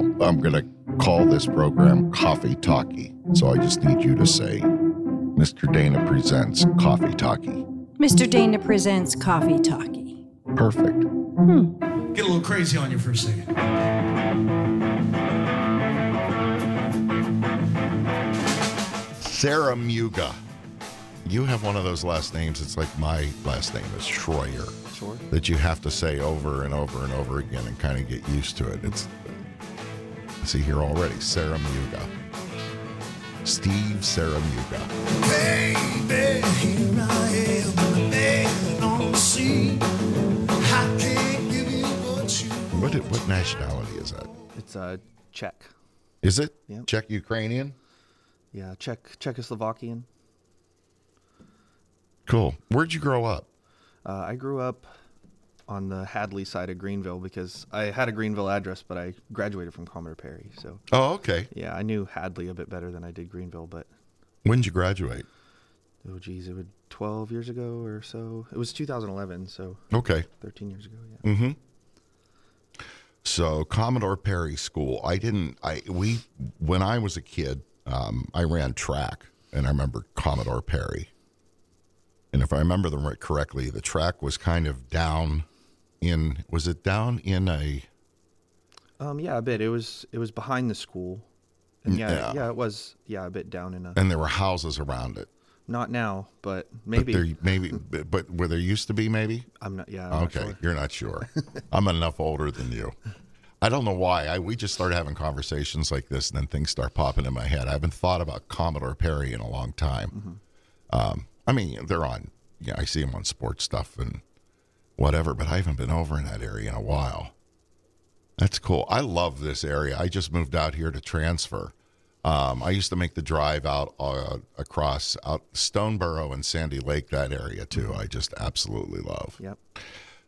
Now, I'm going to call this program Coffee Talkie. So I just need you to say, Mr. Dana presents Coffee Talkie. Mr. Dana presents Coffee Talkie. Perfect. Hmm. Get a little crazy on you for a second. Ceremuga. You have one of those last names. It's like my last name is Schroyer. Sure. That you have to say over and over and over again and kind of get used to it. It's I see here already. Ceremuga. Steve Sarah Muga. Baby, here I am, laying on the sea. I can't give you what you What what nationality is that? It's uh, Czech. Is it Yep. Czech Ukrainian? Yeah, Czech, Czechoslovakian. Cool. Where'd you grow up? Uh, I grew up on the Hadley side of Greenville because I had a Greenville address, but I graduated from Commodore Perry. So Oh, okay. yeah, I knew Hadley a bit better than I did Greenville. But When did you graduate? oh geez, it was 12 years ago or so. It was 2011, so Okay. 13 years ago. Yeah. Mm-hmm. So Commodore Perry School. I didn't. I we when I was a kid, um, I ran track, and I remember Commodore Perry. And if I remember them right correctly, the track was kind of down in. Was it down in a? Um, yeah, a bit. It was it was behind the school, and yeah, Yeah. yeah, it was yeah a bit down in a. And there were houses around it. Not now, but But maybe there, maybe, but where there used to be, maybe. I'm not. Yeah. I'm not Okay, sure. you're not sure. I'm enough older than you. I don't know why. I we just started having conversations like this, and then things start popping in my head. I haven't thought about Commodore Perry in a long time. Um, I mean, they're on. Yeah, I see them on sports stuff and whatever, but I haven't been over in that area in a while. That's cool. I love this area. I just moved out here to transfer. Um, I used to make the drive out uh, across out Stoneboro and Sandy Lake, that area too. I just absolutely love. Yep.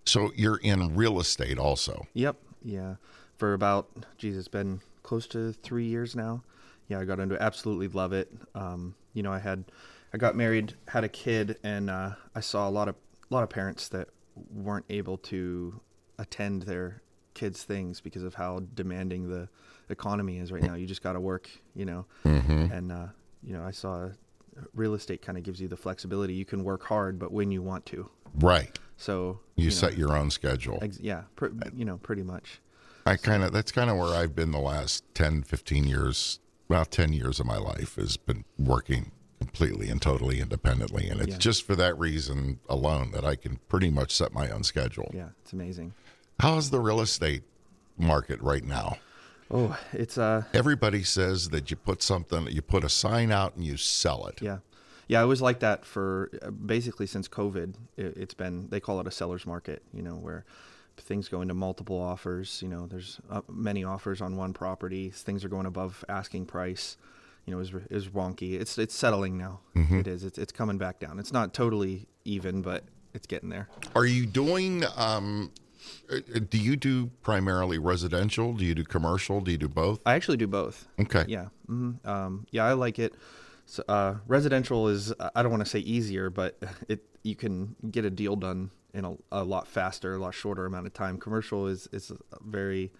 So you're in real estate also. Yep. Yeah. For about, geez, it's been close to three years now. Yeah, I got into it. Absolutely love it. Um, you know, I had, I got married, had a kid, and uh, I saw a lot of, a lot of parents that weren't able to attend their kids' things because of how demanding the economy is right now. You just got to work, you know, and uh, you know, I saw real estate kind of gives you the flexibility. You can work hard, but when you want to. Right. So You, know, set your own schedule. ex- yeah, pr- you know, pretty much. I kind of that's kind of where I've been the last 10, 15 years. Well, 10 years of my life has been working completely and totally independently. And it's Yeah. just for that reason alone that I can pretty much set my own schedule. Yeah, it's amazing. How is the real estate market right now? Oh, it's uh, Everybody says that you put something, you put a sign out and you sell it. yeah, yeah. It was like that for uh, basically since COVID. It, it's been they call it a seller's market. You know, where things go into multiple offers. You know, there's uh, many offers on one property. Things are going above asking price. You know, is is wonky. It's it's settling now. It is. It's it's coming back down. It's not totally even, but it's getting there. Are you doing? Um, uh, do you do primarily residential? Do you do commercial? Do you do both? I actually do both. Okay. Yeah. hmm Um, yeah, I like it. So, uh, residential is I don't want to say easier, but it you can get a deal done in a, a lot faster, a lot shorter amount of time. Commercial is is very,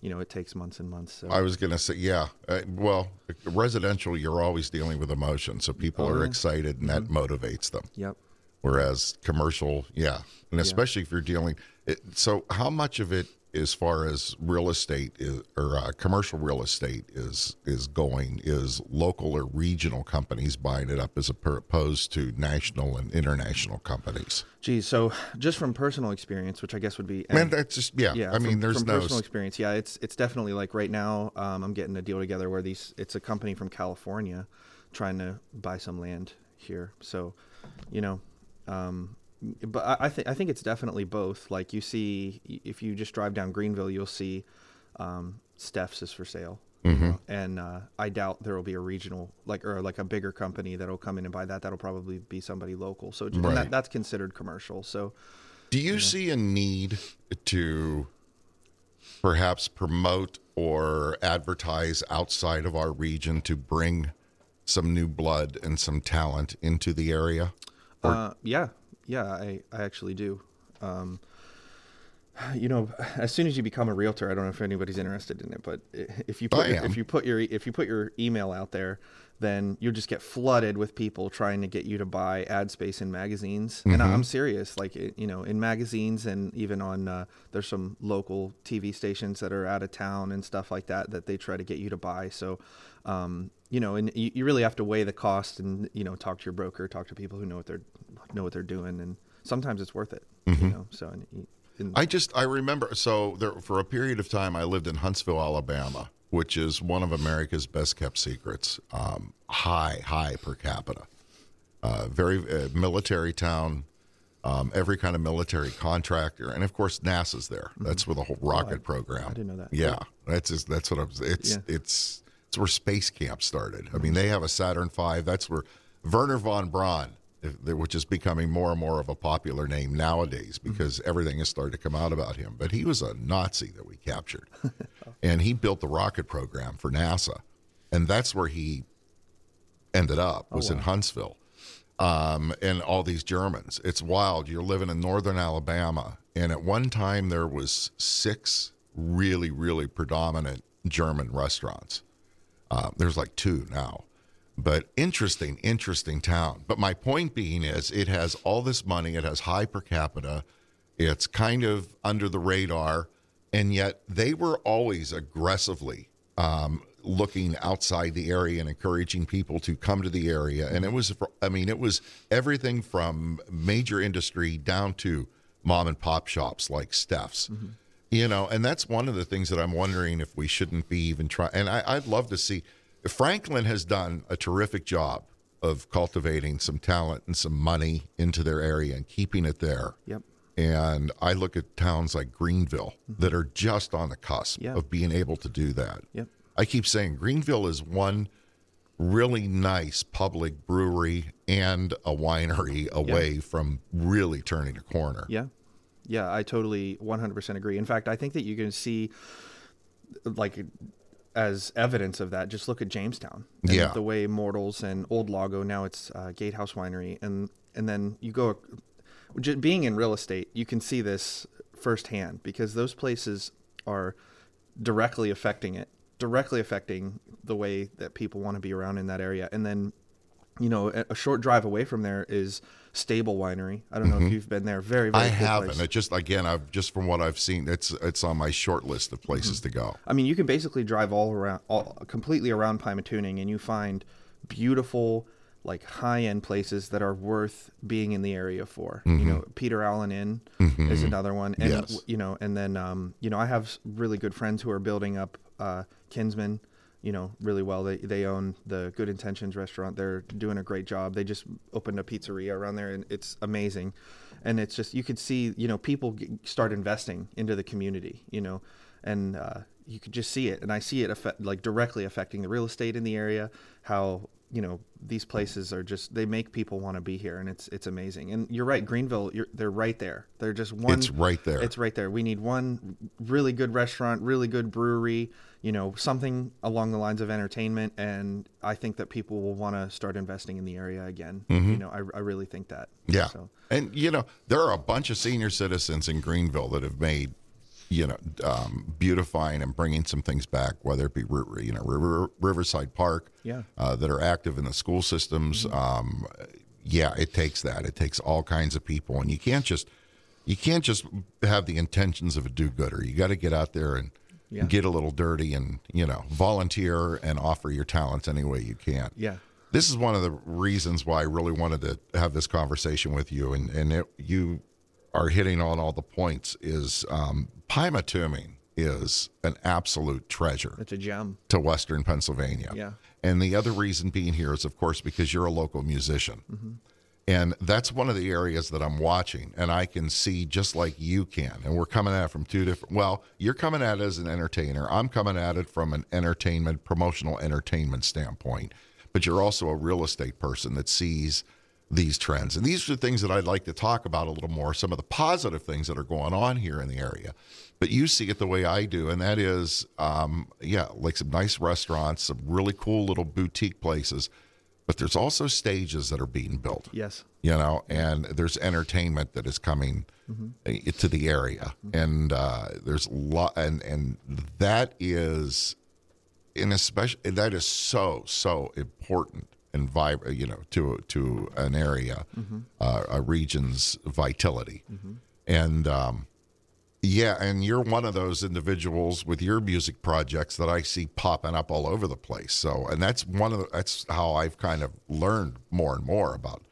you know, it takes months and months. So I was going to say, yeah. Uh, well, residential, you're always dealing with emotion, so people are excited, and that motivates them. yep. Whereas commercial, yeah, and especially if you're dealing. It, so, how much of it, as far as real estate is, or uh, commercial real estate is is going, is local or regional companies buying it up as opposed to national and international companies? Geez, so just from personal experience, which I guess would be Man, that's just yeah. yeah, I mean, from, there's from no personal experience. Yeah, it's it's definitely like right now. Um, I'm getting a deal together where these it's a company from California trying to buy some land here. So, you know, um, but I, I think I think it's definitely both. Like you see, if you just drive down Greenville, you'll see um, Steph's is for sale. Mm-hmm. know, And uh, I doubt there will be a regional, like or like a bigger company that'll come in and buy that. That'll probably be somebody local. So Right. that, that's considered commercial. So Do you see a need to perhaps promote or advertise outside of our region to bring some new blood and some talent into the area? Uh, yeah, yeah, I, I actually do. Um, you know, as soon as you become a realtor, I don't know if anybody's interested in it, but if you put I your, am. if you put your if you put your email out there, then you'll just get flooded with people trying to get you to buy ad space in magazines. And Mm-hmm. I'm serious, like you know, in magazines and even on uh, there's some local TV stations that are out of town and stuff like that that they try to get you to buy. So, um, you know, and you, you really have to weigh the cost and you know talk to your broker, talk to people who know what they're know what they're doing, and sometimes it's worth it. You know, so and, and I just I remember so there for a period of time I lived in Huntsville, Alabama, which is one of America's best kept secrets. Um, high, high per capita, uh, very uh, military town. Um, every kind of military contractor, and of course NASA's there. That's where the whole rocket program. Mm-hmm. Oh, I didn't know that. Yeah, that's just, that's what I'm. It's Yeah. it's it's where space camp started. I mean, they have a Saturn V. That's where Wernher von Braun, which is becoming more and more of a popular name nowadays because everything has started to come out about him. But he was a Nazi that we captured, and he built the rocket program for NASA, and that's where he ended up was in Huntsville um, and all these Germans. It's wild. You're living in northern Alabama, and at one time there was six really, really predominant German restaurants. Uh, there's like two now, but interesting, interesting town. But my point being is, it has all this money. It has high per capita. It's kind of under the radar, and yet they were always aggressively um, looking outside the area and encouraging people to come to the area. And it was, I mean, it was everything from major industry down to mom and pop shops like Steph's. You know, and that's one of the things that I'm wondering if we shouldn't be even trying. And I, I'd love to see. Franklin has done a terrific job of cultivating some talent and some money into their area and keeping it there. Yep. And I look at towns like Greenville mm-hmm. that are just on the cusp Yeah. of being able to do that. Yep. I keep saying Greenville is one really nice public brewery and a winery away from really turning a corner. Yeah. Yeah, I totally 100% agree. In fact, I think that you can see like as evidence of that, just look at Jamestown. Yeah. The way Mortals and Old Lago, now it's uh, Gatehouse Winery. And, and then you go, just being in real estate, you can see this firsthand because those places are directly affecting it, directly affecting the way that people want to be around in that area. And then you know, a short drive away from there is Stable Winery. I don't know if you've been there. Very, very. Mm-hmm. I haven't. place. It just again, I've just from what I've seen, it's it's on my short list of places to go. I mean, you can basically drive all around, all completely around Pymatuning, and you find beautiful, like high-end places that are worth being in the area for. You know, Peter Allen Inn is another one, and Mm-hmm. Yes. you know, and then um, you know, I have really good friends who are building up uh, Kinsman. You know, really well. They they own the Good Intentions restaurant. They're doing a great job. They just opened a pizzeria around there, and it's amazing. And it's just you could see, you know, people g- start investing into the community. You know, and uh, you could just see it and i see it affect, like directly affecting the real estate in the area how you know these places are just they make people want to be here and it's it's amazing and you're right greenville you're, they're right there they're just one It's right there. it's right there we need one really good restaurant really good brewery you know something along the lines of entertainment and i think that people will want to start investing in the area again you know I, I really think that Mm-hmm. Yeah. so And, you know, there are a bunch of senior citizens in Greenville that have made, you know, um, beautifying and bringing some things back, whether it be, you know, River, Riverside Park, Yeah. uh, that are active in the school systems. Um, yeah, it takes that. It takes all kinds of people. And you can't just, you can't just have the intentions of a do-gooder. You got to get out there and Yeah. get a little dirty and, you know, volunteer and offer your talents any way you can yeah this is one of the reasons why I really wanted to have this conversation with you, and and it, you are hitting on all the points. Is um, Pymatuning is an absolute treasure it's a gem to Western Pennsylvania. Yeah. And the other reason being here is, of course, because you're a local musician. And that's one of the areas that I'm watching, and I can see just like you can. And we're coming at it from two different. Well, you're coming at it as an entertainer. I'm coming at it from an entertainment, promotional entertainment standpoint. But you're also a real estate person that sees these trends. And these are the things that I'd like to talk about a little more. Some of the positive things that are going on here in the area. But you see it the way I do, and that is, um, yeah, like some nice restaurants, some really cool little boutique places but there's also stages that are being built. Yes. You know, and there's entertainment that is coming uh, to the area, and uh, there's a lot, and and that is, in especially that is so so important and vib- you know, to to an area, uh, a region's vitality, and. Um, yeah, and you're one of those individuals with your music projects that I see popping up all over the place. So, and that's one of the, that's how I've kind of learned more and more about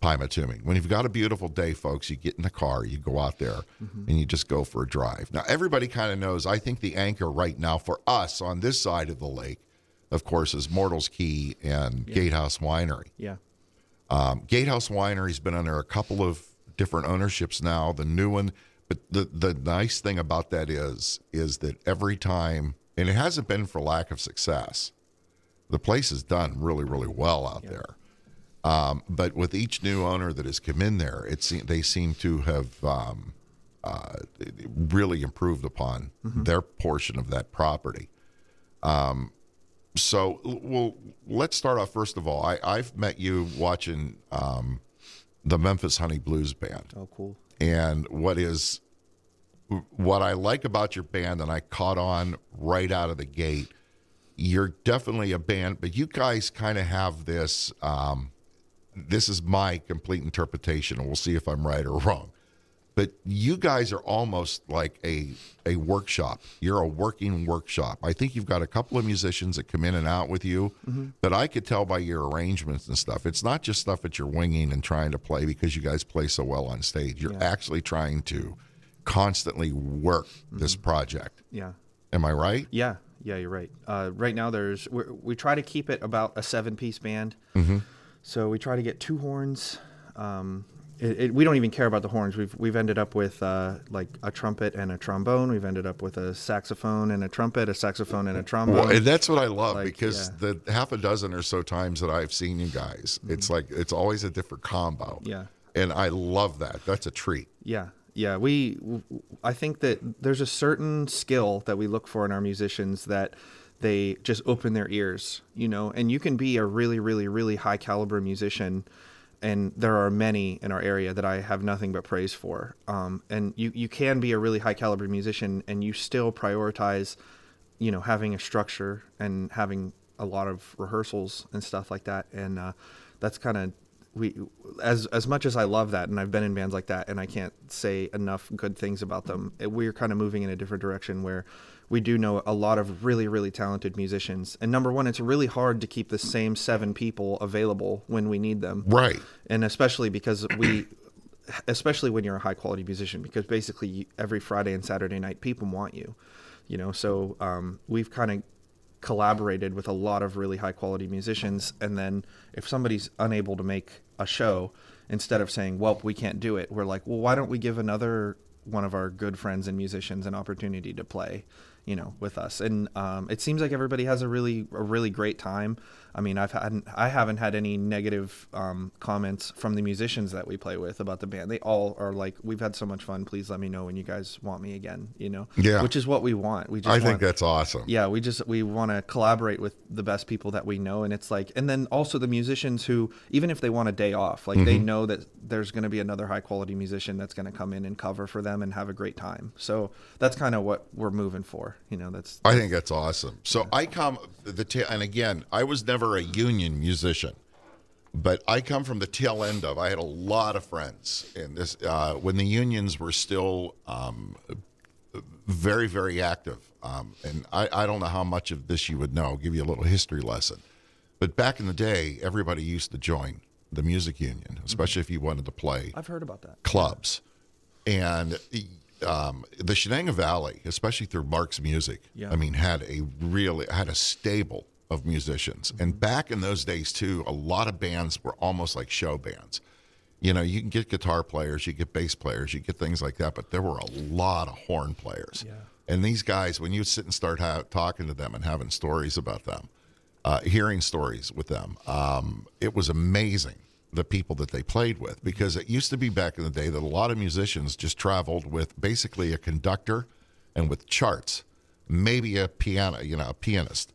Pima Pymatuning. When you've got a beautiful day, folks, you get in the car, you go out there, and you just go for a drive. Now, everybody kind of knows. I think the anchor right now for us on this side of the lake, of course, is Mortals Key and Gatehouse Winery. Yeah. Um, Gatehouse Winery's been under a couple of different ownerships now. The new one, but the the nice thing about that is is that every time, and it hasn't been for lack of success. The place has done really really well out there. Um, but with each new owner that has come in there, it se- they seem to have um, uh, really improved upon their portion of that property. Um, so, well, let's start off first of all. I, I've met you watching um, the Memphis Honey Blues Band, Oh, cool. and what is what I like about your band, and I caught on right out of the gate. You're definitely a band, but you guys kind of have this. Um, this is my complete interpretation, and we'll see if I'm right or wrong. But you guys are almost like a a workshop. You're a working workshop. I think you've got a couple of musicians that come in and out with you, but I could tell by your arrangements and stuff. It's not just stuff that you're winging and trying to play because you guys play so well on stage. You're actually trying to constantly work this project. Yeah. Am I right? Yeah, yeah, you're right. Uh, right now, there's we're, we try to keep it about a seven-piece band. So we try to get two horns. Um, it, it, we don't even care about the horns. We've we've ended up with uh, like a trumpet and a trombone. We've ended up with a saxophone and a trumpet, a saxophone and a trombone. Well, and that's what I love Like, because yeah. the half a dozen or so times that I've seen you guys, it's like it's always a different combo. Mm-hmm. Yeah. And I love that. That's a treat. Yeah, yeah. We, I think that there's a certain skill that we look for in our musicians that they just open their ears, you know. And you can be a really, really, really high caliber musician, and there are many in our area that I have nothing but praise for. Um, and you, you can be a really high caliber musician, and you still prioritize, you know, having a structure and having a lot of rehearsals and stuff like that. And uh, that's kind of we as as much as I love that, and I've been in bands like that, and I can't say enough good things about them. We're kind of moving in a different direction where we do know a lot of really really talented musicians. And number one, it's really hard to keep the same seven people available when we need them, Right. and especially because we especially when you're a high quality musician because basically every friday and saturday night people want you you know so um, we've kind of collaborated with a lot of really high quality musicians and then if somebody's unable to make a show instead of saying well we can't do it we're like well why don't we give another one of our good friends and musicians an opportunity to play you know with us. And um, it seems like everybody has a really a really great time i mean i've had i haven't had any negative um, comments from the musicians that we play with about the band they all are like we've had so much fun please let me know when you guys want me again you know Yeah. which is what we want we just I think that's awesome. yeah we just we want to collaborate with the best people that we know and it's like and then also the musicians who even if they want a day off like they know that there's going to be another high quality musician that's going to come in and cover for them and have a great time so that's kind of what we're moving for you know that's I think that's awesome. So I come the tail, and again, I was never a union musician, but I come from the tail end of. I had a lot of friends in this uh, when the unions were still um, very, very active. Um, and I, I don't know how much of this you would know. I'll give you a little history lesson. But back in the day, everybody used to join the music union, especially if you wanted to play i've heard about that clubs. And um, the Shenango Valley, especially through Mark's music, Yeah. I mean, had a really had a stable of musicians. And back in those days too, a lot of bands were almost like show bands. You know, you can get guitar players, you get bass players, you get things like that, but there were a lot of horn players. Yeah. And these guys, when you sit and start ha- talking to them and having stories about them, uh, hearing stories with them, um, it was amazing the people that they played with because it used to be back in the day that a lot of musicians just traveled with basically a conductor and with charts, maybe a piano, you know, a pianist,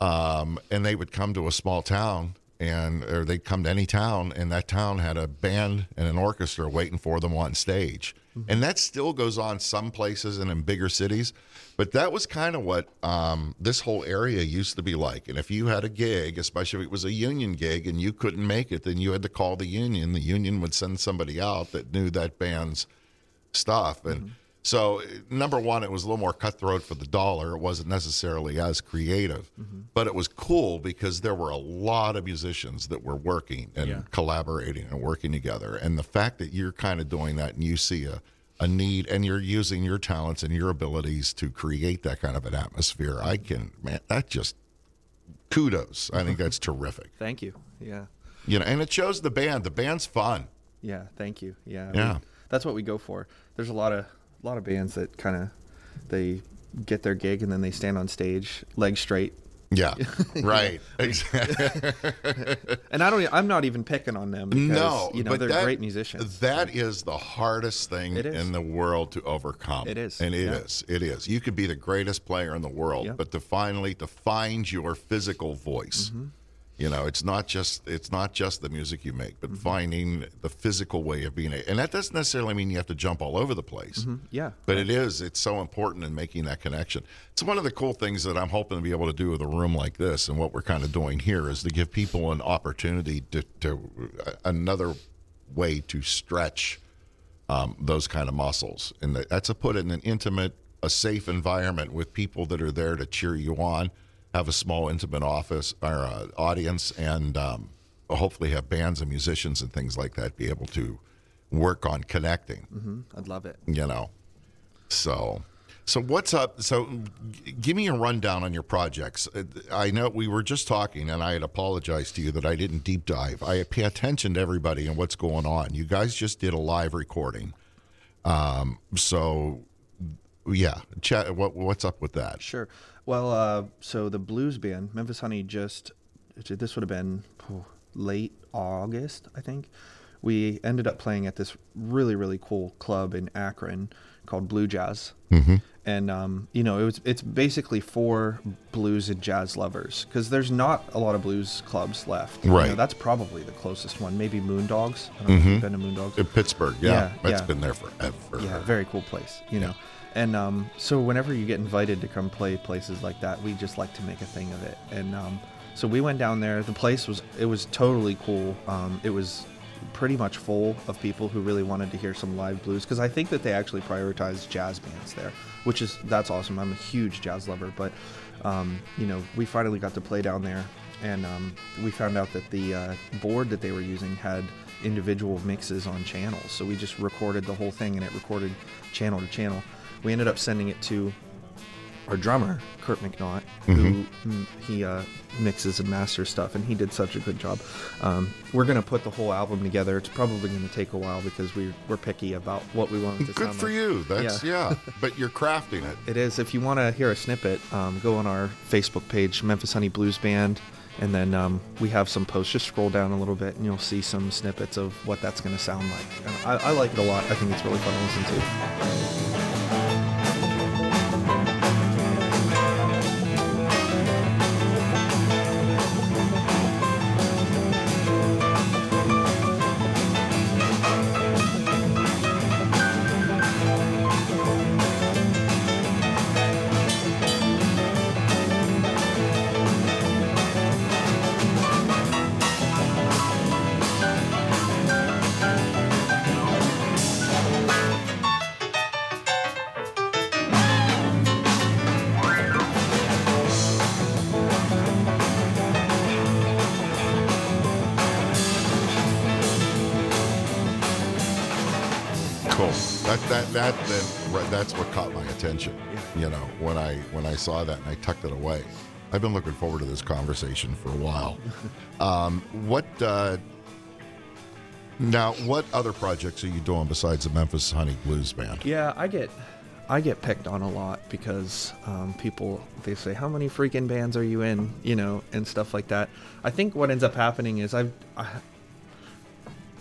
um, and they would come to a small town and or they'd come to any town, and that town had a band and an orchestra waiting for them on stage. And that still goes on some places and in bigger cities, but that was kind of what um, this whole area used to be like. And if you had a gig, especially if it was a union gig, and you couldn't make it, then you had to call the union. The union would send somebody out that knew that band's stuff. And so, number one, it was a little more cutthroat for the dollar. It wasn't necessarily as creative, mm-hmm. but it was cool because there were a lot of musicians that were working and Yeah. collaborating and working together. And the fact that you're kind of doing that and you see a, a need and you're using your talents and your abilities to create that kind of an atmosphere, I mm-hmm. can, man, that just kudos. I think that's terrific. Thank you. Yeah. You know, and it shows the band. The band's fun. Yeah, thank you. Yeah, Yeah. we- that's what we go for. There's a lot of a lot of bands that kind of they get their gig and then they stand on stage, legs straight. Yeah, right. Exactly. And I don't. I'm not even picking on them because no, you know but they're that- great musicians. That is the hardest thing in the world to overcome. It is, and it yeah. is. It is. You could be the greatest player in the world, but to finally to find your physical voice. Mm-hmm. You know, it's not just it's not just the music you make, Mm-hmm. but finding the physical way of being. A, and that doesn't necessarily mean you have to jump all over the place. Mm-hmm. yeah, But it is. It's so important in making that connection. It's one of the cool things that I'm hoping to be able to do with a room like this, and what we're kind of doing here is to give people an opportunity to, to uh, another way to stretch um, those kind of muscles, and that's to put it in an intimate, a safe environment with people that are there to cheer you on, have a small, intimate office or uh, audience, and um, hopefully have bands and musicians and things like that be able to work on connecting hmm I'd love it. you know. So, so what's up? So, g- give me a rundown on your projects. Uh, I know we were just talking, and I had apologized to you that I didn't deep dive. I pay attention to everybody and what's going on. You guys just did a live recording, um, so yeah. Chat. What, what's up with that? Sure. Well, uh, so the blues band, Memphis Honey, just this would have been oh, late August, I think. We ended up playing at this really really cool club in Akron called Blue Jazz, mm-hmm. and um, you know it was it's basically for blues and jazz lovers because there's not a lot of blues clubs left. You know, Right. that's probably the closest one. Maybe Moondogs. I don't know if you've been to Moondogs. In Pittsburgh. Yeah, Yeah, that's yeah. been there forever. Yeah, very cool place, you know. And um, so whenever you get invited to come play places like that, we just like to make a thing of it. And um, so we went down there. The place was it was totally cool. Um, it was pretty much full of people who really wanted to hear some live blues because I think that they actually prioritize jazz bands there, which is that's awesome. I'm a huge jazz lover, but um, you know we finally got to play down there, and um, we found out that the uh, board that they were using had individual mixes on channels. So we just recorded the whole thing, and it recorded channel to channel. We ended up sending it to our drummer, Kurt McNaught, who mm, he uh, mixes and masters stuff, and he did such a good job. Um, we're gonna put the whole album together. It's probably gonna take a while because we we're picky about what we want it to Good for like. you. That's Yeah. yeah. But you're crafting it. It is. If you want to hear a snippet, um, go on our Facebook page, Memphis Honey Blues Band, and then um, we have some posts. Just scroll down a little bit, and you'll see some snippets of what that's going to sound like. I, I like it a lot. I think it's really fun to listen to. You know, when I when I saw that and I tucked it away. I've been looking forward to this conversation for a while. Um, what uh, now? What other projects are you doing besides the Memphis Honey Blues Band? Yeah, I get I get picked on a lot because um, people they say how many freaking bands are you in, you know, and stuff like that. I think what ends up happening is I've I,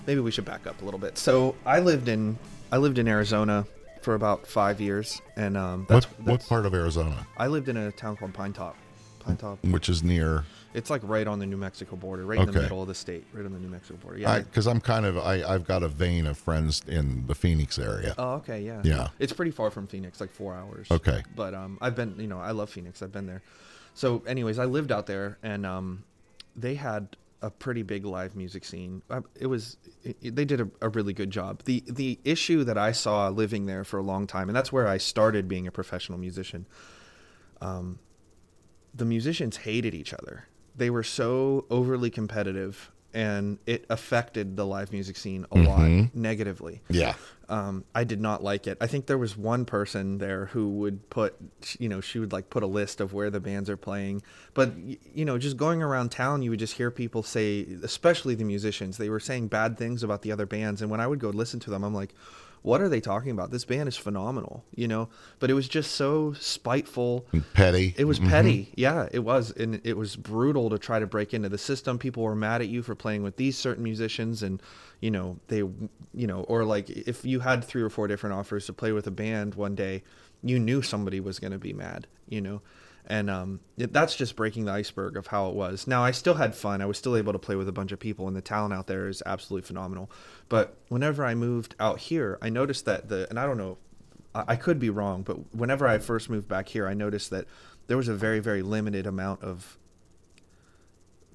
maybe we should back up a little bit. So I lived in I lived in Arizona for about five years, and um, What that's, what part of Arizona? I lived in a town called Pinetop. Pine Top. which is near. It's like right on the New Mexico border, right in the middle of the state, right on the New Mexico border. Yeah. Because I'm kind of I I've got a vein of friends in the Phoenix area. oh, okay, yeah. Yeah. It's pretty far from Phoenix, like four hours. Okay. But um, I've been, you know, I love Phoenix. I've been there. So, anyways, I lived out there, and um, they had a pretty big live music scene. Uh, It was, it, they did a, a really good job. the The issue that I saw living there for a long time, and that's where I started being a professional musician. Um, the musicians hated each other. They were so overly competitive, and it affected the live music scene a lot negatively Yeah. um, I did not like it. I think there was one person there who would put, you know, she would like put a list of where the bands are playing. But, you know, just going around town, you would just hear people say, especially the musicians, they were saying bad things about the other bands. And when I would go listen to them, I'm like, what are they talking about? This band is phenomenal, you know? But it was just so spiteful. and Petty. It was petty. Mm-hmm. Yeah, it was. And it was brutal to try to break into the system. People were mad at you for playing with these certain musicians and you know, they you know, or like if you had three or four different offers to play with a band one day, you knew somebody was going to be mad, you know. And um, it, that's just breaking the iceberg of how it was. Now, I still had fun. I was still able to play with a bunch of people, and the talent out there is absolutely phenomenal. But whenever I moved out here, I noticed that the, and I don't know I I could be wrong, but whenever I first moved back here, I noticed that there was a very, very limited amount of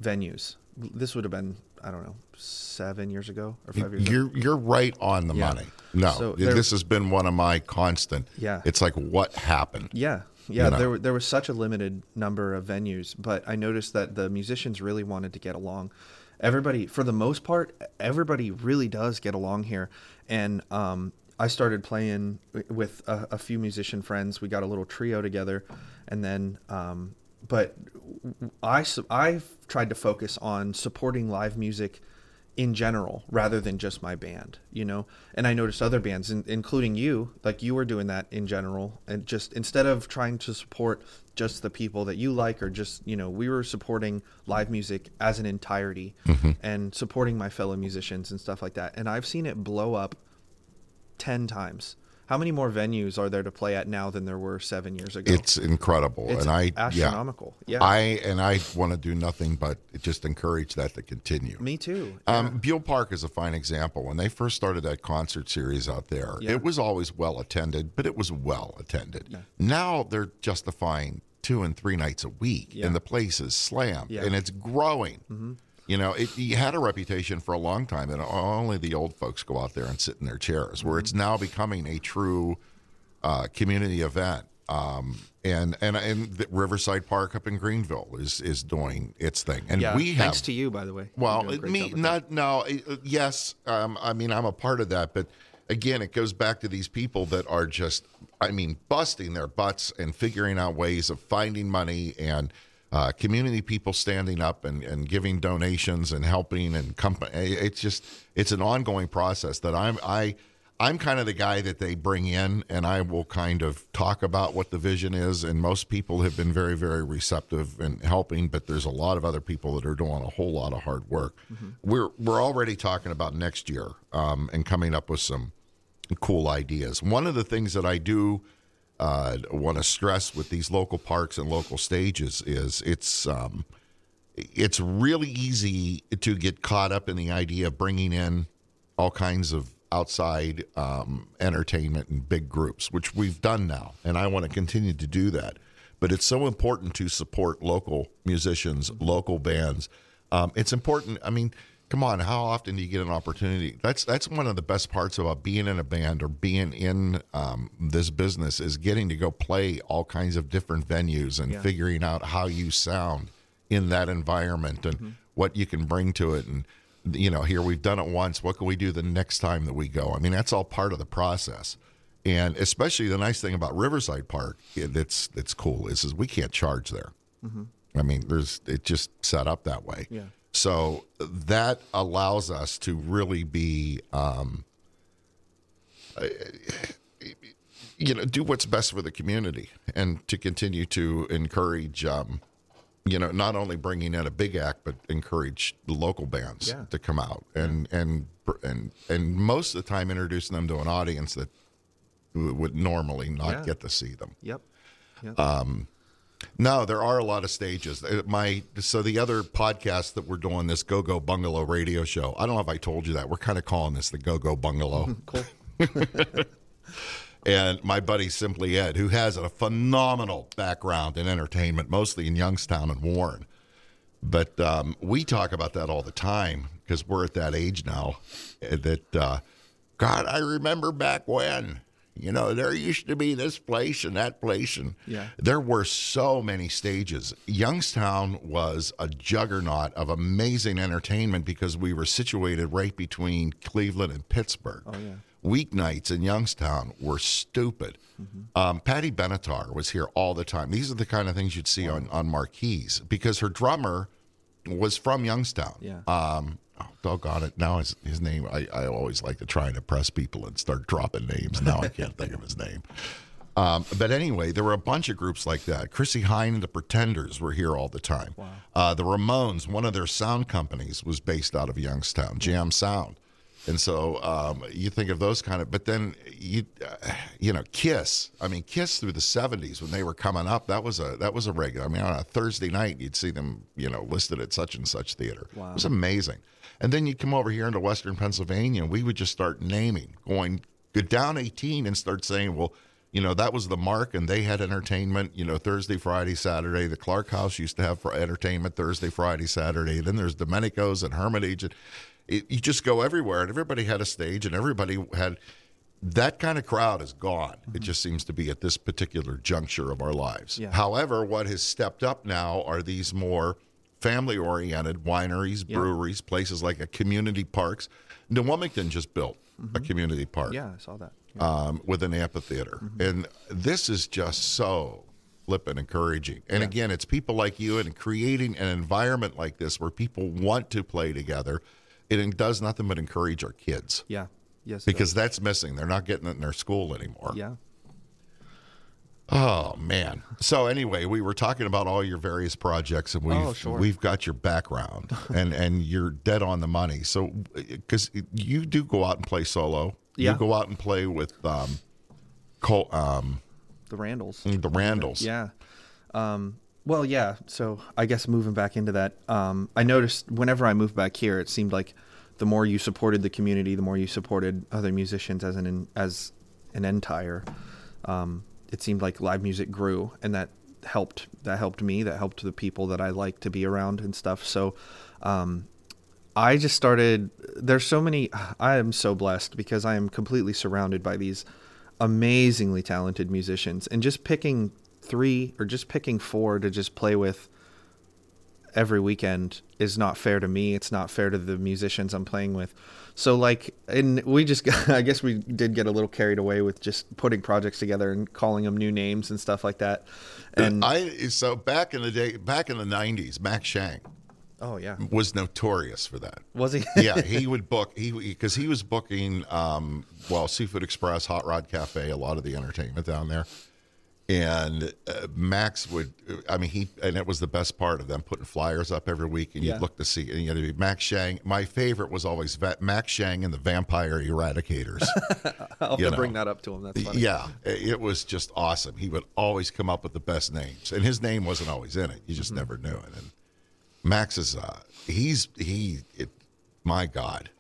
venues. This would have been, I don't know, seven years ago or five years ago. You're you're right on the Yeah. money. No, So there- this has been one of my constant. Yeah. It's like what happened. Yeah, yeah. You know? There were there was such a limited number of venues, but I noticed that the musicians really wanted to get along. Everybody, for the most part, everybody really does get along here, and um, I started playing with a, a few musician friends. We got a little trio together, and then. Um, but I I've tried to focus on supporting live music in general rather than just my band, you know. And I noticed other bands, in, including you, like you were doing that in general, and just instead of trying to support just the people that you like, or just you know, we were supporting live music as an entirety mm-hmm. and supporting my fellow musicians and stuff like that. And I've seen it blow up ten times. How many more venues are there to play at now than there were seven years ago? It's incredible, It's and I astronomical. Yeah, Yeah. I and I want to do nothing but just encourage that to continue. Me too. Um, Buhl Park is a fine example. When they first started that concert series out there, Yeah. it was always well attended, but it was well attended. Now they're justifying two and three nights a week, Yeah. and the place is slammed, Yeah. and it's growing. You know, it, you had a reputation for a long time that only the old folks go out there and sit in their chairs, where it's now becoming a true uh, community event. Um, and and and the Riverside Park up in Greenville is is doing its thing, and yeah. we have Thanks to you, by the way. Well, great me not that. no. uh, Yes, um, I mean I'm a part of that, but again, it goes back to these people that are just, I mean, busting their butts and figuring out ways of finding money and uh, community people standing up and, and giving donations and helping and company. It's just it's an ongoing process that I'm I. I'm kind of the guy that they bring in, and I will kind of talk about what the vision is. And most people have been very, very receptive and helping, but there's a lot of other people that are doing a whole lot of hard work. We're we're already talking about next year um, and coming up with some cool ideas. One of the things that I do uh, want to stress with these local parks and local stages is it's um, it's really easy to get caught up in the idea of bringing in all kinds of outside um, entertainment and big groups, which we've done now, and I want to continue to do that. But it's so important to support local musicians, local bands. Um, it's important. I mean, come on, how often do you get an opportunity? That's that's one of the best parts about being in a band or being in um, this business is getting to go play all kinds of different venues and figuring out how you sound in that environment and what you can bring to it. And you know here we've done it once. What can we do the next time that we go? I mean that's all part of the process. And especially the nice thing about riverside park yeah, that's that's cool is, is we can't charge there. I mean there's it just set up that way. Yeah. So that allows us to really be um, you know do what's best for the community and to continue to encourage um, you know not only bringing in a big act but encourage the local bands Yeah. to come out and and and and most of the time introducing them to an audience that would normally not Yeah. get to see them Yep. Yep. Uh, No, there are a lot of stages. Uh, My so the other podcast that we're doing this Go Go Bungalow radio show. I don't know if I told you that. We're kind of calling this the Go Go Bungalow. Cool. and my buddy Simply Ed, who has a phenomenal background in entertainment, mostly in Youngstown and Warren. But um, we talk about that all the time because we're at that age now. uh, That uh, God, I remember back when. You know, there used to be this place and that place, and Yeah. there were so many stages. Youngstown was a juggernaut of amazing entertainment because we were situated right between Cleveland and Pittsburgh. Oh, yeah. Weeknights in Youngstown were stupid. Mm-hmm. Um, Patty Benatar was here all the time. These are the kind of things you'd see on, on marquees because her drummer was from Youngstown. Yeah. Um, oh, doggone it. Now his, his name, I, I always like to try and impress people and start dropping names. Now I can't think of his name. Um, but anyway, there were a bunch of groups like that. Chrissie Hynde and the Pretenders were here all the time. Uh, the Ramones, one of their sound companies, was based out of Youngstown, Jam Sound. And so um, you think of those kind of, but then you, uh, you know, Kiss. I mean, Kiss through the '70s when they were coming up, that was a that was a regular. I mean, on a Thursday night, you'd see them, you know, listed at such and such theater. Wow. It was amazing. And then you'd come over here into Western Pennsylvania, and we would just start naming, going go down 18 and start saying, well, you know, that was the mark, and they had entertainment, you know, Thursday, Friday, Saturday. The Clark House used to have for entertainment Thursday, Friday, Saturday. Then there's Domenico's and Hermitage. And it, you just go everywhere, and everybody had a stage, and everybody had that kind of crowd is gone. It mm-hmm. just seems to be at this particular juncture of our lives. Yeah. However, what has stepped up now are these more family oriented wineries, Yeah. breweries, places like a community parks. New Wilmington just built a community park Yeah, I saw that. um, with an amphitheater. And this is just so flippin' encouraging. And again, it's people like you and creating an environment like this where people want to play together. It does nothing but encourage our kids Yeah. Yes. because that's missing. They're not getting it in their school anymore. yeah. Oh man. So anyway, we were talking about all your various projects, and we've Oh, sure. we've got your background, and and you're dead on the money. So because you do go out and play solo, Yeah. you go out and play with um, Col- um, The Randalls. the Randalls. Yeah. Um, well, yeah. So I guess moving back into that, um, I noticed whenever I moved back here, it seemed like the more you supported the community, the more you supported other musicians as an as an entire. Um, it seemed like live music grew, and that helped. That helped me. That helped the people that I like to be around and stuff. So. Um, I just started. There's so many. I am so blessed because I am completely surrounded by these amazingly talented musicians, and just picking three or just picking four to just play with every weekend is not fair to me. It's not fair to the musicians I'm playing with. So like, and we just, got, I guess we did get a little carried away with just putting projects together and calling them new names and stuff like that. And I so back in the day, back in the '90s, Max Shang oh yeah, was notorious for that. was he? yeah, he would book he because he was booking um, well Seafood Express, Hot Rod Cafe, a lot of the entertainment down there, and uh, Max would I mean he and it was the best part of them putting flyers up every week, and Yeah. you'd look to see and you had to be Max Shang. My favorite was always Va- Max Shang and the Vampire Eradicators. I'll have you to know. bring that up to him. That's funny. Yeah, it was just awesome. He would always come up with the best names, and his name wasn't always in it. You Mm-hmm. just never knew it. And Max is uh, he's he, it, my God.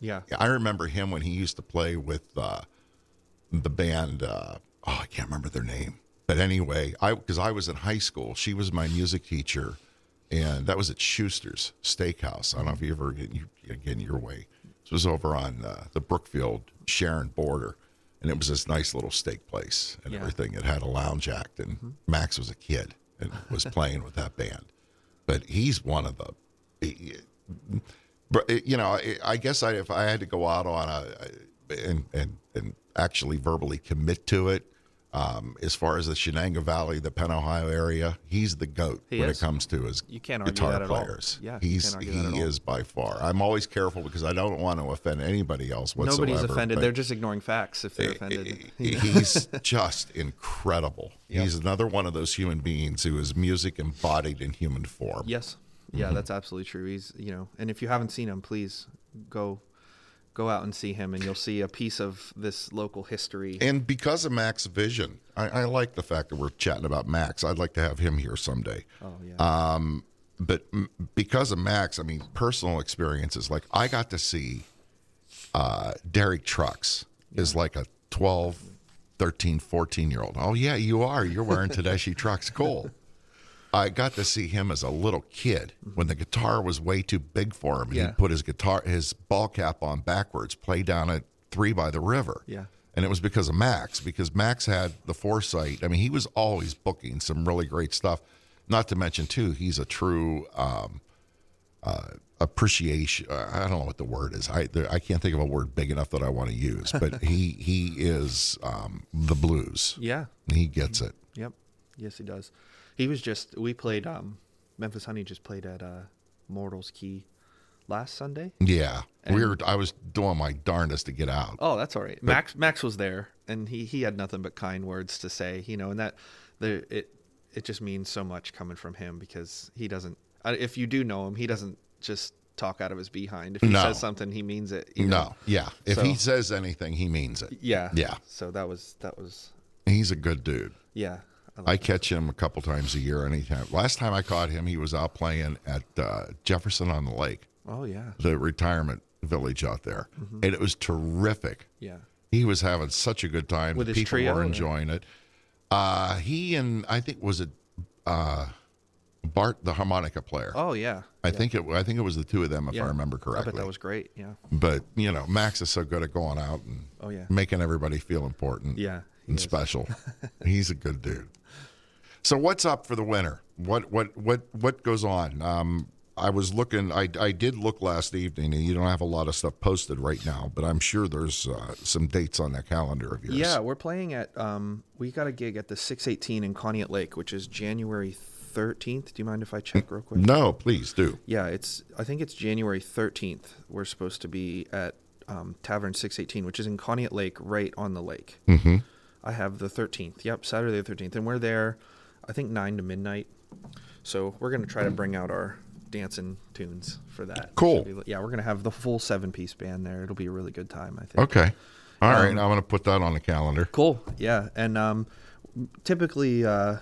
Yeah. I remember him when he used to play with uh, the band. Uh, oh, I can't remember their name, but anyway, I because I was in high school. She was my music teacher, and that was at Schuster's Steakhouse. I don't know if you ever get you again your way. This was over on uh, the Brookfield Sharon border, and it was this nice little steak place and Yeah. everything. It had a lounge act, and Max was a kid and was playing with that band. But he's one of the but you know, I- I guess I, if I had to go out on a and and and actually verbally commit to it, um, as far as the Shenango Valley, the Penn Ohio area, he's the goat He when is. it comes to his You can't guitar that at all. players. Yeah, he's can't argue that at he is by far. I'm always careful because I don't want to offend anybody else whatsoever. Nobody's offended. They're just ignoring facts if they're offended. He's just incredible. Yep. He's another one of those human beings who is music embodied in human form. Yes. Yeah, Mm-hmm. that's absolutely true. He's, you know, and if you haven't seen him, please go go out and see him, and you'll see a piece of this local history. And because of Max's vision, I, I like the fact that we're chatting about Max. I'd like to have him here someday. oh yeah, Um, but m- because of Max, I mean, personal experiences. Like I got to see uh, Derek Trucks is like a 12, 13, 14 year old. Oh, yeah, you are. You're wearing Tedeschi Trucks. Cool. I got to see him as a little kid when the guitar was way too big for him. Yeah. He'd put his guitar, his ball cap on backwards, play down at three by the river. Yeah. And it was because of Max, because Max had the foresight. I mean, he was always booking some really great stuff. Not to mention, too, he's a true um, uh, appreciation. uh, I don't know what the word is. I there, I can't think of a word big enough that I want to use. But he he is um, the blues. yeah, He gets it. yep, yes, he does. He was just we played. Um, Memphis Honey just played at uh, Mortals Key last Sunday. Yeah, we were. I was doing my darndest to get out. Oh, that's all right. Max Max was there, and he he had nothing but kind words to say. You know, and that the it it just means so much coming from him because he doesn't. If you do know him, he doesn't just talk out of his behind. If he No. says something, he means it. you know? No, yeah. If So- he says anything, he means it. Yeah. Yeah. So that was that was He's a good dude. yeah. I I catch him a couple times a year. Anytime. Last time I caught him, he was out playing at uh, Jefferson on the Lake, oh yeah. the retirement village out there, Mm-hmm. and it was terrific. Yeah. He was having such a good time. With the his people trio, were enjoying it. Uh, he and I think was it uh, Bart, the harmonica player. Oh yeah. I think it. I think it was the two of them, if Yeah. I remember I correctly. bet that was great. Yeah. but you know, Max is so good at going out and Oh, yeah. making everybody feel important. Yeah, and is. special. He's a good dude. So what's up for the winter? What what what what goes on? Um, I was looking. I I did look last evening, and you don't have a lot of stuff posted right now, but I'm sure there's uh, some dates on that calendar of yours. Yeah, we're playing at um we got a gig at the 618 in Conneaut Lake, which is January 13th. Do you mind if I check real quick? No, please do. Yeah, it's I think it's January 13th. We're supposed to be at um, Tavern 618, which is in Conneaut Lake, right on the lake. Mm-hmm. I have the 13th. Yep, Saturday the 13th, and we're there. I think nine to midnight. So we're gonna try to bring out our dancing tunes for that. Cool. Be- yeah, we're gonna have the full seven piece band there. It'll be a really good time. I think. Okay. All right. Um, I'm going to put that on the calendar. Cool. Yeah, and um, typically, uh,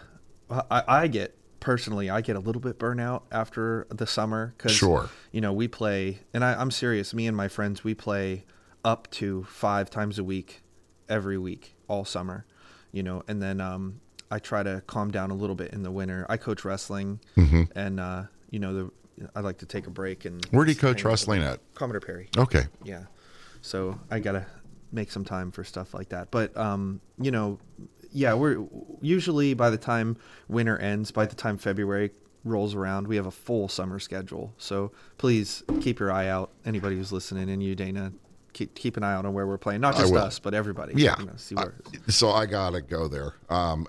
I, I get personally, I get a little bit burnout after the summer because Sure. you know we play, and I, I'm serious. Me and my friends, we play up to five times a week, every week, all summer. You know, and then um, I try to calm down a little bit in the winter. I coach wrestling, and uh, you know, the I like to take a break and. Where do you coach wrestling at? Commodore Perry. Okay. Yeah. So I gotta make some time for stuff like that. But um, you know, yeah, we're usually by the time winter ends, by the time February rolls around, we have a full summer schedule. So please keep your eye out. Anybody who's listening, and you, Dana, keep keep an eye out on where we're playing. Not just us, but everybody. Yeah. You know, see I- so I gotta go there. Um,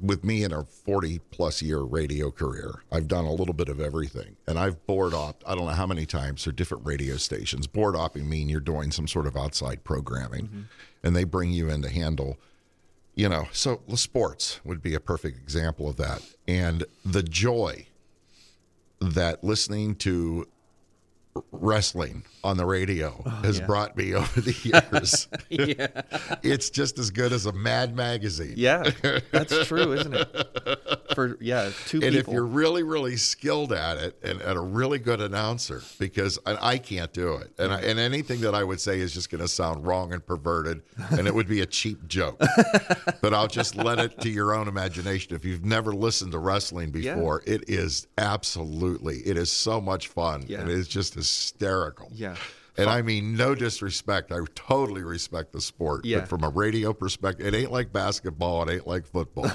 with me in a 40 plus year radio career, I've done a little bit of everything, and I've board opped. I don't know how many times for different radio stations. Board opping mean you're doing some sort of outside programming, mm-hmm. and they bring you in to handle. You know, so the sports would be a perfect example of that, and the joy that listening to wrestling on the radio oh, has yeah. brought me over the years. yeah. it's just as good as a Mad magazine. Yeah. That's true, isn't it? For yeah, two And people. if you're really, really skilled at it and, and a really good announcer, because and I can't do it, and I, and anything that I would say is just going to sound wrong and perverted, and it would be a cheap joke. but I'll just let it to your own imagination. If you've never listened to wrestling Yeah. before, it is absolutely, it is so much fun, Yeah. and it is just hysterical. Yeah. And I mean, no disrespect. I totally respect the sport. Yeah. But from a radio perspective, it ain't like basketball. It ain't like football.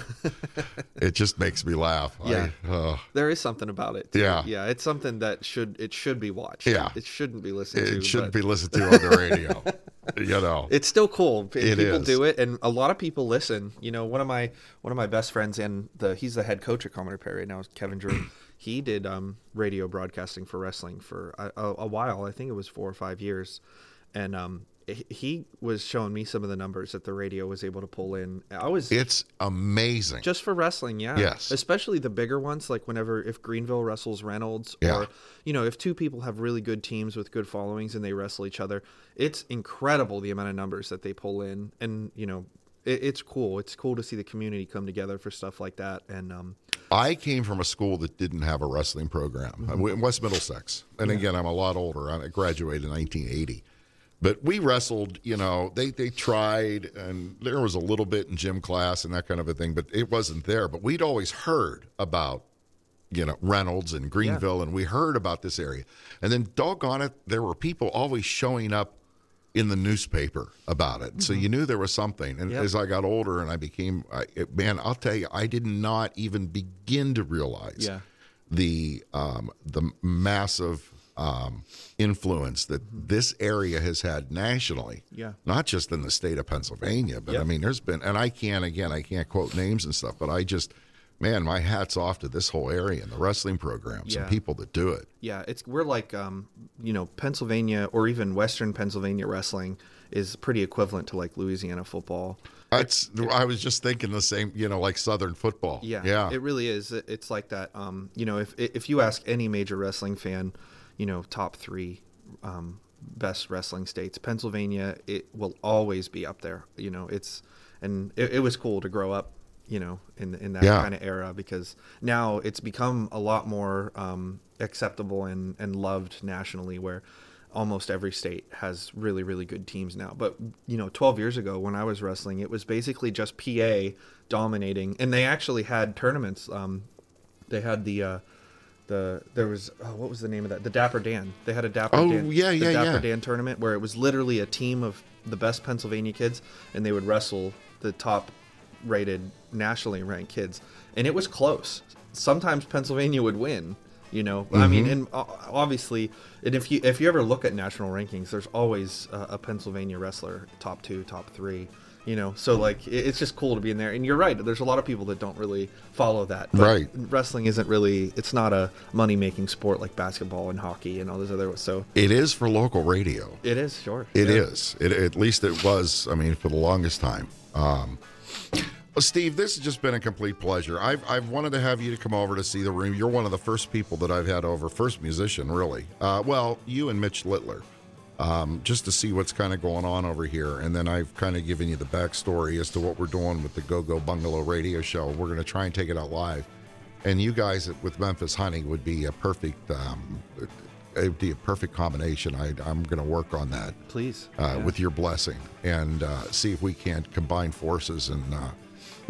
it just makes me laugh. Yeah. I, uh, There is something about it. too. Yeah. Yeah, it's something that should it should be watched. Yeah. It shouldn't be listened to. it shouldn't but be listened to on the radio. you know. It's still cool. It people is. do it and a lot of people listen. You know, one of my one of my best friends and the he's the head coach at Commodore Perry now, Kevin Drew. he did um, radio broadcasting for wrestling for a, a, a while. I think it was 4 or 5 years. And um he- was showing me some of the numbers that the radio was able to pull in. I was It's amazing. just for wrestling, yeah. Yes. Especially the bigger ones, like whenever if Greenville wrestles Reynolds, Yeah. or you know, if two people have really good teams with good followings and they wrestle each other, it's incredible the amount of numbers that they pull in, and you know, it, it's cool. It's cool to see the community come together for stuff like that, and um, I came from a school that didn't have a wrestling program Mm-hmm. in West Middlesex. And again, I'm a lot older. I graduated in 1980. But we wrestled, you know, they, they tried, and there was a little bit in gym class and that kind of a thing, but it wasn't there. But we'd always heard about, you know, Reynolds and Greenville, and we heard about this area. And then, doggone it, there were people always showing up in the newspaper about it. So you knew there was something. And Mm-hmm. Yep. as I got older and I became, I, it, man, I'll tell you, I did not even begin to realize Yeah. the um, the massive um, influence that this area has had nationally. Yeah. Not just in the state of Pennsylvania, but I mean, there's been, and I can't, again, I can't quote names and stuff, but I just, man, my hat's off to this whole area and the wrestling programs and people that do it. yeah, it's we're like um, you know, Pennsylvania or even Western Pennsylvania wrestling is pretty equivalent to like Louisiana football. That's, I was just thinking the same, you know, like Southern football. Yeah, Yeah. it really is. It's like that. Um, you know, if if you ask any major wrestling fan, you know, top three um, best wrestling states, Pennsylvania, it will always be up there. You know, it's and it, it was cool to grow up, you know, in in that Yeah. kind of era because now it's become a lot more um, acceptable and and loved nationally where. Almost every state has really, really good teams now. But you know, 12 years ago when I was wrestling, it was basically just PA dominating, and they actually had tournaments. Um, they had the uh, the there was oh, what was the name of that? The Dapper Dan. They had a Dapper Oh, Dan. yeah, the yeah, Dapper yeah. Dan tournament where it was literally a team of the best Pennsylvania kids, and they would wrestle the top rated nationally ranked kids, and it was close. Sometimes Pennsylvania would win. You know, I mean, Mm-hmm. and uh, obviously, and if you if you ever look at national rankings, there's always a, a Pennsylvania wrestler top two, top three. You know, so like it- it's just cool to be in there. And you're right. There's a lot of people that don't really follow that. But Right. Wrestling isn't really. It's not a money making sport like basketball and hockey and all those other. So It is for local radio. it is sure. It Yeah. is. It, at least it was. I mean, for the longest time. Um, well, Steve, this has just been a complete pleasure. I've, I've wanted to have you to come over to see the room. You're one of the first people that I've had over, first musician, really. Uh, well, you and Mitch Littler, um, just to see what's kind of going on over here. And then I've kind of given you the backstory as to what we're doing with the Go Go Bungalow radio show. We're going to try and take it out live. And you guys with Memphis Honey would be a perfect. Um, it would be a perfect combination. I, I'm going to work on that Please. uh, Yeah. with your blessing and uh, see if we can't combine forces and uh,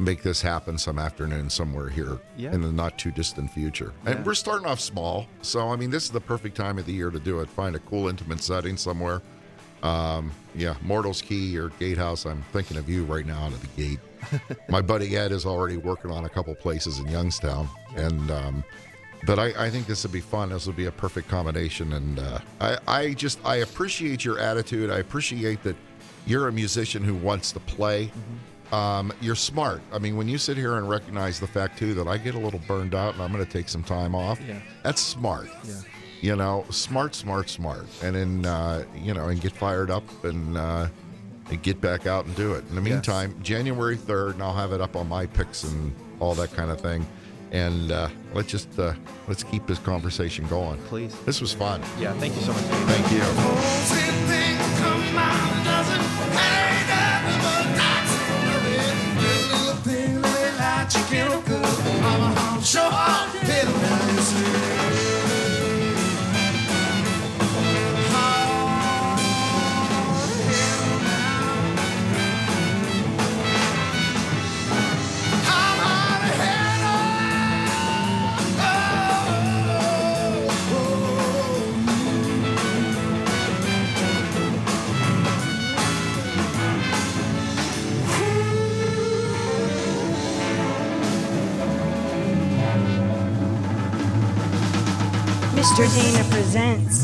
make this happen some afternoon somewhere here Yeah. in the not too distant future. And Yeah. we're starting off small, so I mean, this is the perfect time of the year to do it. Find a cool, intimate setting somewhere. Um, yeah, Mortal's Key or Gatehouse. I'm thinking of you right now out of the gate. My buddy Ed is already working on a couple places in Youngstown, and um, but I, I think this would be fun. This would be a perfect combination, and uh, I, I just I appreciate your attitude. I appreciate that you're a musician who wants to play. Um, you're smart. I mean, when you sit here and recognize the fact too that I get a little burned out and I'm going to take some time off. Yeah. that's smart. Yeah. You know, smart, smart, smart, and then uh, you know, and get fired up and. Uh, and get back out and do it. In the Yes. meantime, January 3rd, and I'll have it up on my picks and all that kind of thing. And uh, let's just uh, let's keep this conversation going. Please. This was fun. Yeah. Thank you so much. Dave. Thank you. Dana presents